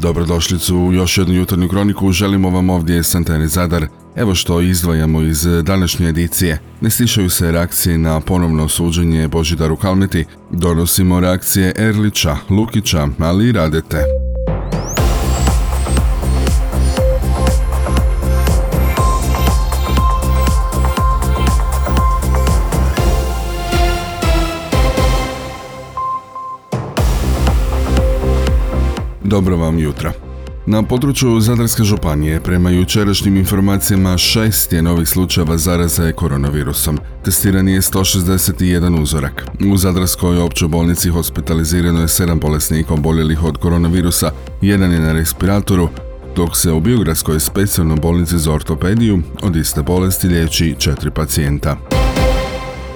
Dobrodošlicu u još jednu jutarnju kroniku, želimo vam ovdje Santene Zadar. Evo što izdvajamo iz današnje edicije. Ne stišaju se reakcije na ponovno suđenje Božidaru Kalmeti, donosimo reakcije Erlića, Lukića, ali i Radete. Dobro vam jutra. Na području Zadarske županije prema jučerašnjim informacijama šest je novih slučajeva zaraze koronavirusom. Testiran je 161 uzorak. U Zadarskoj općoj bolnici hospitalizirano je sedam bolesnika oboljelih od koronavirusa, jedan je na respiratoru, dok se u Biogradskoj specijalnoj bolnici za ortopediju od iste bolesti liječi četiri pacijenta.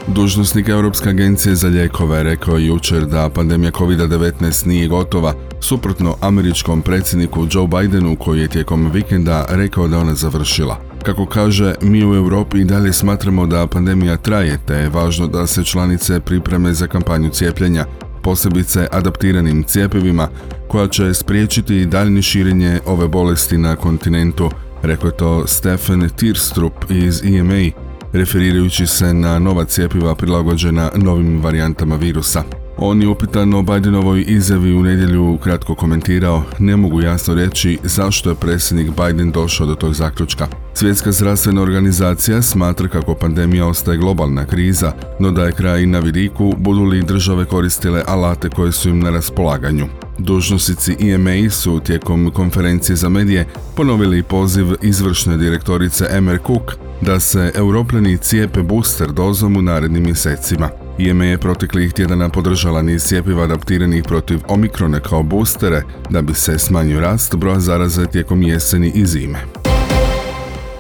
Dužnosnik Europske agencije za lijekove rekao je jučer da pandemija COVID-19 nije gotova, suprotno američkom predsjedniku Joe Bidenu koji je tijekom vikenda rekao da ona završila. Kako kaže, mi u Europi i dalje smatramo da pandemija traje, te je važno da se članice pripreme za kampanju cijepljenja, posebice adaptiranim cijepivima, koja će spriječiti daljnje širenje ove bolesti na kontinentu, rekao je to Stefan Tirstrup iz EMA, referirajući se na nova cijepiva prilagođena novim varijantama virusa. On je upitan o Bidenovoj izjavi u nedjelju kratko komentirao, ne mogu jasno reći zašto je predsjednik Biden došao do tog zaključka. Svjetska zdravstvena organizacija smatra kako pandemija ostaje globalna kriza, no da je kraj na vidiku budu li države koristile alate koje su im na raspolaganju. Dužnosnici EMA su tijekom konferencije za medije ponovili poziv izvršne direktorice Emer Cook da se europljani cijepe booster dozom u narednim mjesecima. IME je proteklih tjedana podržala niz cijepiva adaptiranih protiv omikrone kao boostere da bi se smanjio rast broja zaraze tijekom jeseni i zime.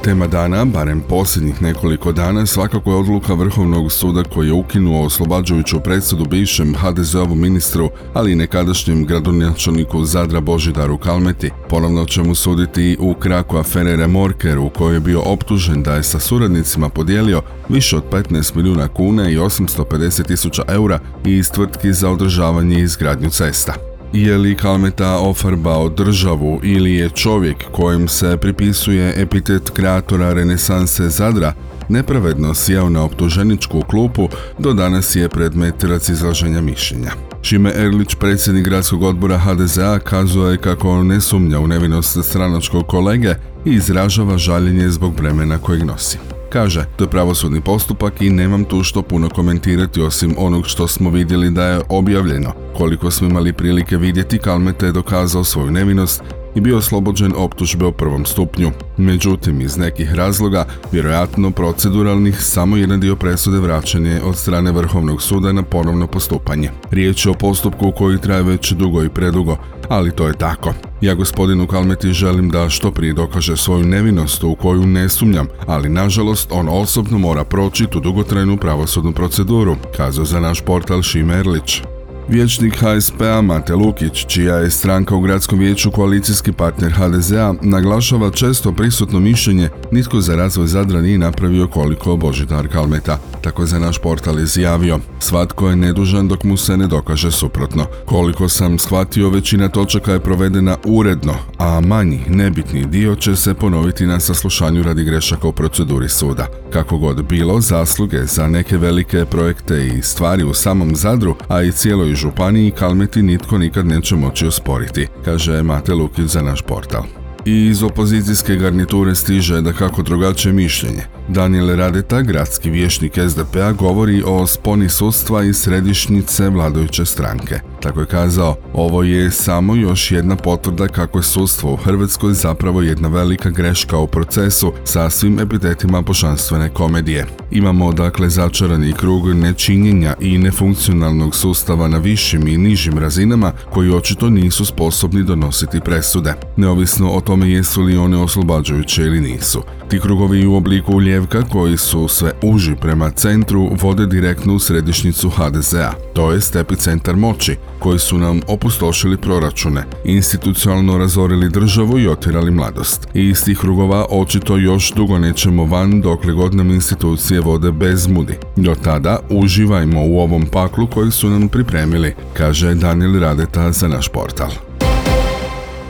Tema dana, barem posljednjih nekoliko dana, svakako je odluka Vrhovnog suda koji je ukinuo oslobađajuću presudu bivšem HDZ-ovom ministru, ali i nekadašnjem gradonačelniku Zadra Božidaru Kalmeti. Ponovno će mu suditi u kraku afere Remorker u kojoj je bio optužen da je sa suradnicima podijelio više od 15 milijuna kuna i 850 tisuća eura iz tvrtki za održavanje i izgradnju cesta. Je li Kalmeta ofarbao državu ili je čovjek kojem se pripisuje epitet kreatora renesanse Zadra nepravedno sjeo na optuženičku klupu, do danas je predmet razizlaženja mišljenja. Šime Erlić, predsjednik gradskog odbora HDZ-a, kazuje kako ne sumnja u nevinost stranačkog kolege i izražava žaljenje zbog vremena kojeg nosi. Kaže, to je pravosudni postupak i nemam tu što puno komentirati osim onog što smo vidjeli da je objavljeno. Koliko smo imali prilike vidjeti, Kalmete je dokazao svoju nevinost i bio oslobođen optužbe o prvom stupnju. Međutim, iz nekih razloga, vjerojatno proceduralnih, samo jedan dio presude vraćen je od strane Vrhovnog suda na ponovno postupanje. Riječ je o postupku koji traje već dugo i predugo, ali to je tako. Ja gospodinu Kalmeti želim da što prije dokaže svoju nevinost u koju ne sumnjam, ali nažalost on osobno mora proći tu dugotrajnu pravosudnu proceduru, kazao za naš portal Šimerlić. Vječnik HSP-a Mate Lukić, čija je stranka u gradskom vijeću koalicijski partner HDZ-a, naglašava često prisutno mišljenje nitko za razvoj Zadra nije napravio koliko Božidar Kalmeta. Tako je za naš portal izjavio. Svatko je nedužan dok mu se ne dokaže suprotno. Koliko sam shvatio, većina točaka je provedena uredno, a manji, nebitni dio će se ponoviti na saslušanju radi grešaka u proceduri suda. Kako god bilo, zasluge za neke velike projekte i stvari u samom Zadru, a i cijeloj županiji Kalmeti nitko nikad neće moći osporiti, kaže Mate Lukić za naš portal. I iz opozicijske garniture stiže da kako drugačije mišljenje. Daniel Radeta, gradski vješnik SDP-a, govori o sponi sudstva i središnjice vladajuće stranke. Tako je kazao, ovo je samo još jedna potvrda kako je sudstvo u Hrvatskoj zapravo jedna velika greška u procesu sa svim epitetima božanstvene komedije. Imamo dakle začarani krug nečinjenja i nefunkcionalnog sustava na višim i nižim razinama koji očito nisu sposobni donositi presude, neovisno o tome jesu li one oslobađajuće ili nisu. Ti krugovi u obliku ljevka koji su sve uži prema centru vode direktno u središnjicu HDZ-a, to je epicentar moći, koji su nam opustošili proračune, institucionalno razorili državu i otjerali mladost. I iz tih krugova očito još dugo nećemo van dokle god nam institucije vode bez mudi. Do tada uživajmo u ovom paklu koji su nam pripremili, kaže Daniel Radeta za naš portal.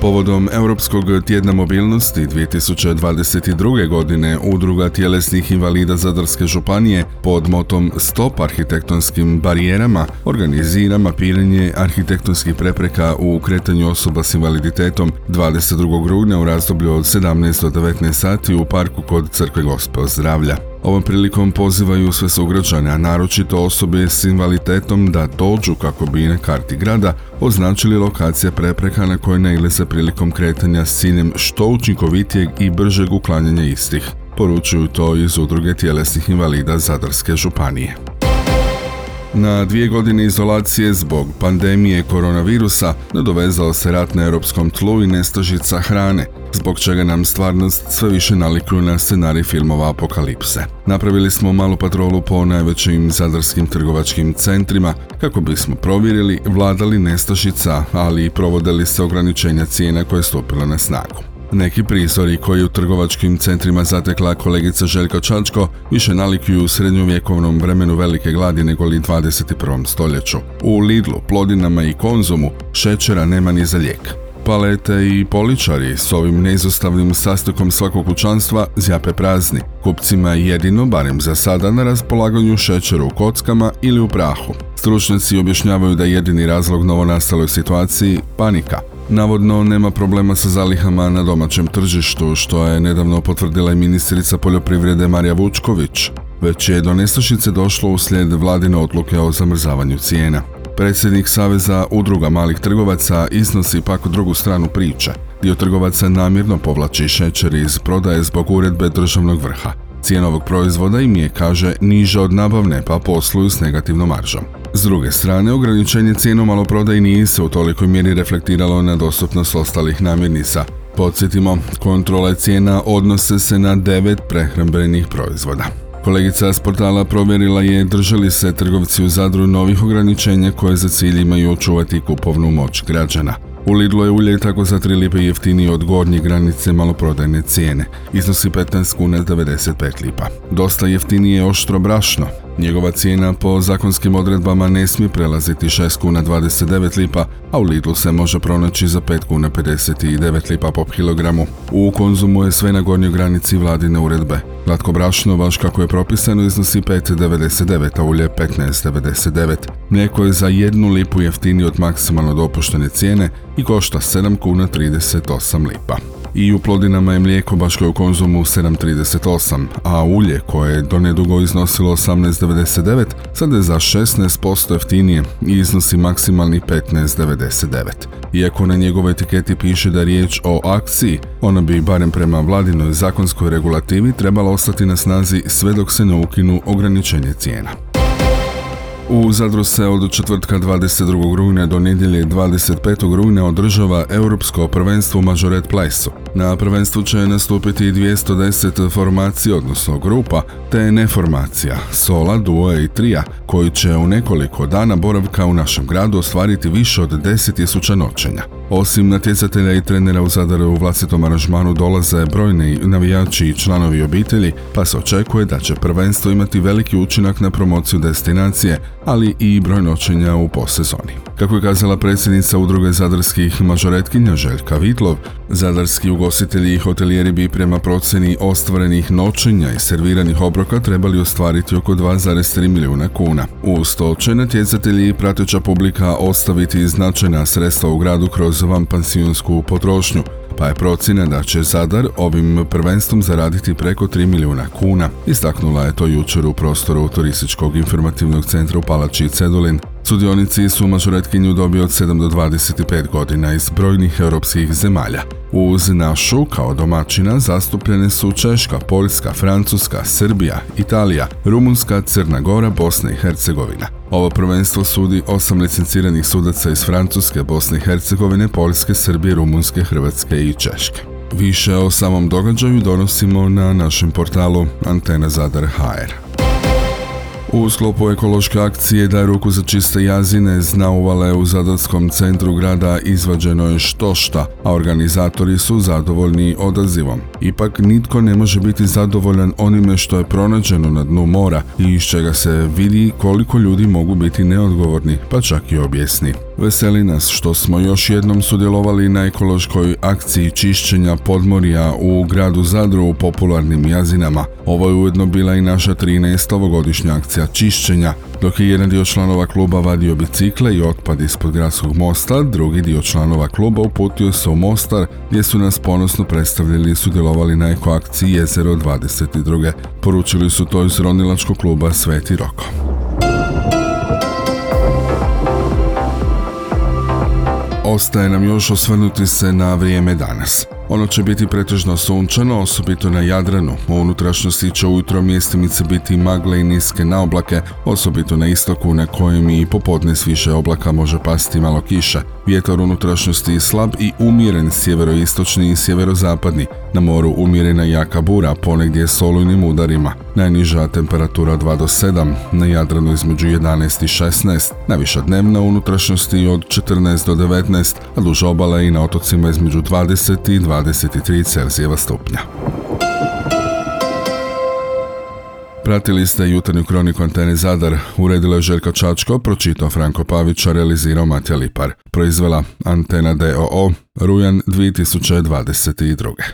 Povodom Europskog tjedna mobilnosti 2022. godine Udruga tjelesnih invalida Zadarske županije pod motom Stop arhitektonskim barijerama organizira mapiranje arhitektonskih prepreka u kretanju osoba s invaliditetom 22. rujna u razdoblju od 17 do 19 sati u parku kod Crkve Gospe zdravlja. Ovom prilikom pozivaju sve sugrađane, a naročito osobe s invaliditetom da dođu kako bi na karti grada označili lokacije prepreka na koje nailaze prilikom kretanja s ciljem što učinkovitijeg i bržeg uklanjanja istih. Poručuju to iz udruge tjelesnih invalida Zadarske županije. Na dvije godine izolacije zbog pandemije koronavirusa nadovezao se rat na europskom tlu i nestažica hrane, zbog čega nam stvarnost sve više nalikuju na scenarij filmova apokalipse. Napravili smo malu patrolu po najvećim zadarskim trgovačkim centrima kako bismo provjerili vladali nestašica, ali i provodili se ograničenja cijena koje je stupila na snagu. Neki prizori koji u trgovačkim centrima zatekla kolegica Željka Čačko više nalikuju u srednjovjekovnom vremenu velike gladi nego li 21. stoljeću. U Lidlu, Plodinama i Konzumu šećera nema ni za lijek. Palete i poličari s ovim neizostavnim sastokom svakog kućanstva zjape prazni. Kupcima jedino, barem za sada, na raspolaganju šećera u kockama ili u prahu. Stručnjaci objašnjavaju da jedini razlog novonastaloj situaciji panika – Navodno nema problema sa zalihama na domaćem tržištu, što je nedavno potvrdila i ministrica poljoprivrede Marija Vučković. Već je do nestašice došlo uslijed vladine odluke o zamrzavanju cijena. Predsjednik Saveza udruga malih trgovaca iznosi pak drugu stranu priče. Dio trgovaca namjerno povlači šećer iz prodaje zbog uredbe državnog vrha. Cijena ovog proizvoda im je, kaže, niža od nabavne pa posluju s negativnom maržom. S druge strane, ograničenje cijenu maloprodaji nije se u tolikoj mjeri reflektiralo na dostupnost ostalih namirnica. Podsjetimo, kontrole cijena odnose se na devet prehrambenih proizvoda. Kolegica s portala provjerila je držali se trgovci u Zadru novih ograničenja koje za cilj imaju očuvati kupovnu moć građana. U Lidlu je ulje tako za 3 lipe jeftinije od gornje granice maloprodajne cijene. Iznosi 15 kuna 95 lipa. Dosta jeftinije je oštro brašno. Njegova cijena po zakonskim odredbama ne smije prelaziti 6 kuna 29 lipa, a u Lidlu se može pronaći za 5 kuna 59 lipa po kilogramu. U konzumu je sve na gornjoj granici vladine uredbe. Glatko brašno, baš kako je propisano, iznosi 5,99, a ulje 15,99. Mlijeko je za jednu lipu jeftinije od maksimalno dopuštene cijene i košta 7 kuna 38 lipa i u plodinama je mlijeko baš kao u konzumu 7,38, a ulje koje je do nedugo iznosilo 18,99 sada je za 16% jeftinije i iznosi maksimalni 15,99. Iako na njegovoj etiketi piše da je riječ o akciji, ona bi barem prema vladinoj zakonskoj regulativi trebala ostati na snazi sve dok se ne ukinu ograničenje cijena. U Zadru se od četvrtka 22. rujna do nedjelje 25. rujna održava Europsko prvenstvo Majoret Plesu. Na prvenstvu će nastupiti 210 formacija, odnosno grupa, te neformacija, sola, duo i trija, koji će u nekoliko dana boravka u našem gradu ostvariti više od 10.000 noćenja. Osim natjecatelja i trenera u Zadaru u vlastitom aranžmanu dolaze brojni navijači i članovi obitelji, pa se očekuje da će prvenstvo imati veliki učinak na promociju destinacije, ali i broj noćenja u posezoni. Kako je kazala predsjednica udruge zadarskih mažoretkinja Željka Vitlov, zadarski ugostitelji i hotelijeri bi prema procjeni ostvarenih noćenja i serviranih obroka trebali ostvariti oko 2,3 milijuna kuna. Uz to će natjecatelji i prateća publika ostaviti značajna sredstva u gradu kroz vanpansionsku potrošnju, pa je procjena da će Zadar ovim prvenstvom zaraditi preko 3 milijuna kuna. Istaknula je to jučer u prostoru turističkog informativnog centra u Palači Cedulin. Sudionici su mažoretkinju dobi od 7 do 25 godina iz brojnih europskih zemalja. Uz našu kao domaćina zastupljene su Češka, Poljska, Francuska, Srbija, Italija, Rumunska, Crna Gora, Bosna i Hercegovina. Ovo prvenstvo sudi osam licenciranih sudaca iz Francuske, Bosne i Hercegovine, Poljske, Srbije, Rumunske, Hrvatske i Češke. Više o samom događaju donosimo na našem portalu Antena Zadar HR. U sklopu ekološke akcije Daj ruku za čiste jazine uvale u Zadarskom centru grada izvađeno je štošta, a organizatori su zadovoljni odazivom. Ipak nitko ne može biti zadovoljan onime što je pronađeno na dnu mora i iz čega se vidi koliko ljudi mogu biti neodgovorni, pa čak i objesni. Veseli nas što smo još jednom sudjelovali na ekološkoj akciji čišćenja podmorja u gradu Zadru u popularnim jazinama. Ovo je ujedno bila i naša 13. ovogodišnja akcija čišćenja, dok je jedan dio članova kluba vadio bicikle i otpad ispod gradskog mosta, drugi dio članova kluba uputio se u Mostar gdje su nas ponosno predstavljali i sudjelovali na ekoakciji Jezero 22. Poručili su to iz ronilačkog kluba Sveti Roko. Ostaje nam još osvrnuti se na vrijeme danas. Ono će biti pretežno sunčano, osobito na Jadranu. U unutrašnjosti će ujutro mjestimice biti magle i niske naoblake, osobito na istoku na kojem i popodne s više oblaka može pasti malo kiše. Vjetar unutrašnjosti je slab i umjeren sjeveroistočni i sjeverozapadni. Na moru umjerena jaka bura, ponegdje s olujnim udarima. Najniža temperatura 2 do 7, na Jadranu između 11 i 16, najviša dnevna unutrašnjosti od 14 do 19, a duža obala i na otocima između 20 i 23 Celzijeva stupnja. Pratili ste jutarnju kroniku Antene Zadar, uredila je Željko Čačko, pročitao Franko Pavić, a realizirao Matija Lipar. Proizvela Antena DOO, rujan 2022.